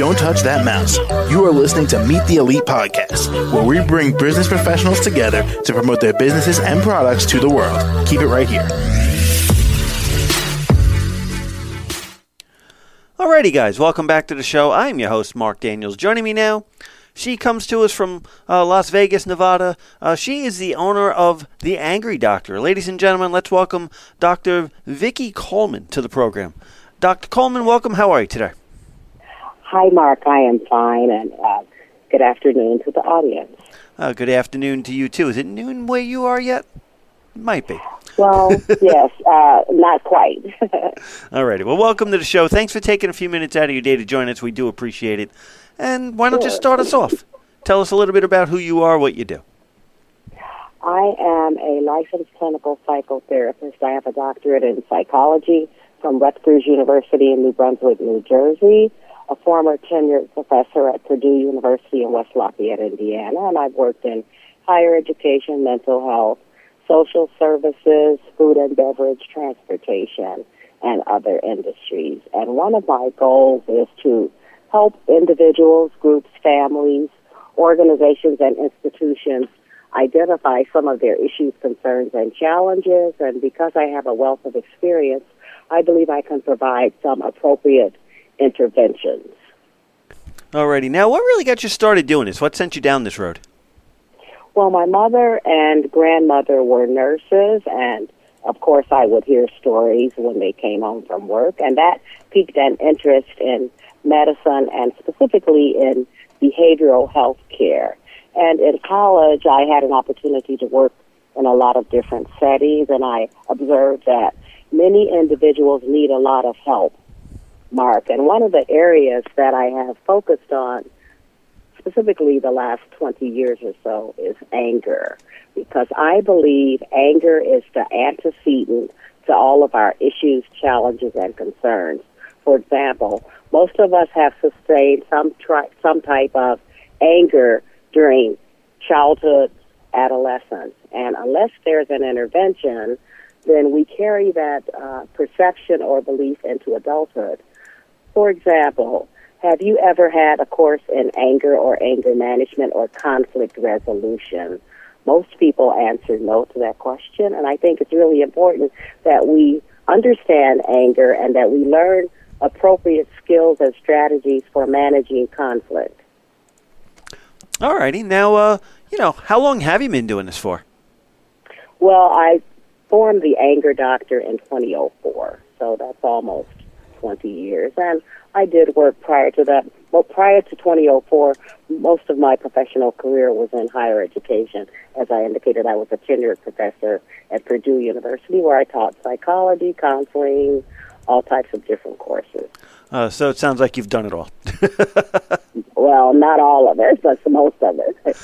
Don't touch that mouse. You are listening to Meet the Elite Podcast, where we bring business professionals together to promote their businesses and products to the world. Keep it right here. Alrighty, guys, welcome back to the show. I'm your host, Mark Daniels. Joining me now, she comes to us from uh, Las Vegas, Nevada. Uh, she is the owner of The Angry Doctor. Ladies and gentlemen, let's welcome Dr. Vikki Coleman to the program. Dr. Coleman, welcome. How are you today? Hi, Mark. I am fine, and uh, good afternoon to the audience. Uh, good afternoon to you, too. Is it noon where you are yet? Might be. Well, yes, uh, not quite. All righty. Well, welcome to the show. Thanks for taking a few minutes out of your day to join us. We do appreciate it. And why don't you start us off? Tell us a little bit about who you are, what you do. I am a licensed clinical psychotherapist. I have a doctorate in psychology from Rutgers University in New Brunswick, New Jersey, a former tenured professor at Purdue University in West Lafayette, Indiana, and I've worked in higher education, mental health, social services, food and beverage, transportation, and other industries. And one of my goals is to help individuals, groups, families, organizations, and institutions identify some of their issues, concerns, and challenges. And because I have a wealth of experience, I believe I can provide some appropriate interventions. Alrighty. Now, what really got you started doing this? What sent you down this road? Well, my mother and grandmother were nurses, and of course, I would hear stories when they came home from work, and that piqued an interest in medicine and specifically in behavioral health care. And in college, I had an opportunity to work in a lot of different settings, and I observed that many individuals need a lot of help, Mark. And one of the areas that I have focused on specifically the last 20 years or so, is anger. Because I believe anger is the antecedent to all of our issues, challenges, and concerns. For example, most of us have sustained some, tri- some type of anger during childhood, adolescence. And unless there's an intervention, then we carry that uh, perception or belief into adulthood. For example, have you ever had a course in anger or anger management or conflict resolution? Most people answer no to that question, and I think it's really important that we understand anger and that we learn appropriate skills and strategies for managing conflict. All righty. Now, uh, you know, how long have you been doing this for? Well, I formed the Anger Doctor in 2004, so that's almost 20 years. And I did work prior to that. Well, prior to 2004, most of my professional career was in higher education. As I indicated, I was a tenured professor at Purdue University where I taught psychology, counseling, all types of different courses. Uh, so it sounds like you've done it all. well, not all of it, but most of it.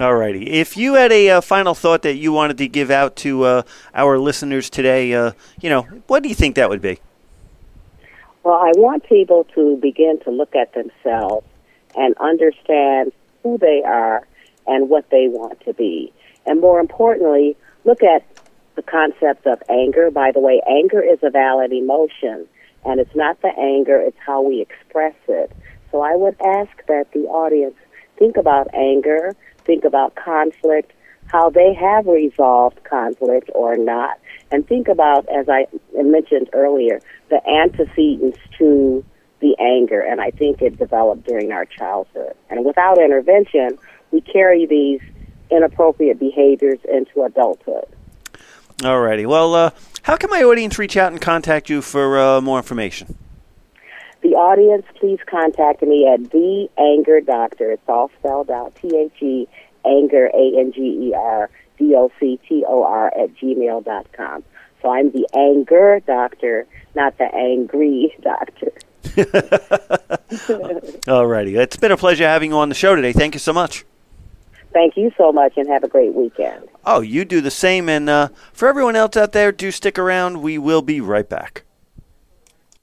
All righty. If you had a uh, final thought that you wanted to give out to uh, our listeners today, uh, you know, what do you think that would be? Well, I want people to begin to look at themselves and understand who they are and what they want to be. And more importantly, look at the concept of anger. By the way, anger is a valid emotion, and it's not the anger, it's how we express it. So I would ask that the audience think about anger, think about conflict, how they have resolved conflict or not, and think about, as I mentioned earlier, the antecedents to the anger, and I think it developed during our childhood. And without intervention, we carry these inappropriate behaviors into adulthood. Alrighty. Well, uh, how can my audience reach out and contact you for uh, more information? The audience, please contact me at the Anger Doctor. It's all spelled out: T H E Anger A N G E R D O C T O R at gmail dot com. So I'm the Anger Doctor, not the Angry Doctor. Alrighty. It's been a pleasure having you on the show today. Thank you so much. Thank you so much and have a great weekend. Oh, you do the same. And uh, for everyone else out there, do stick around. We will be right back.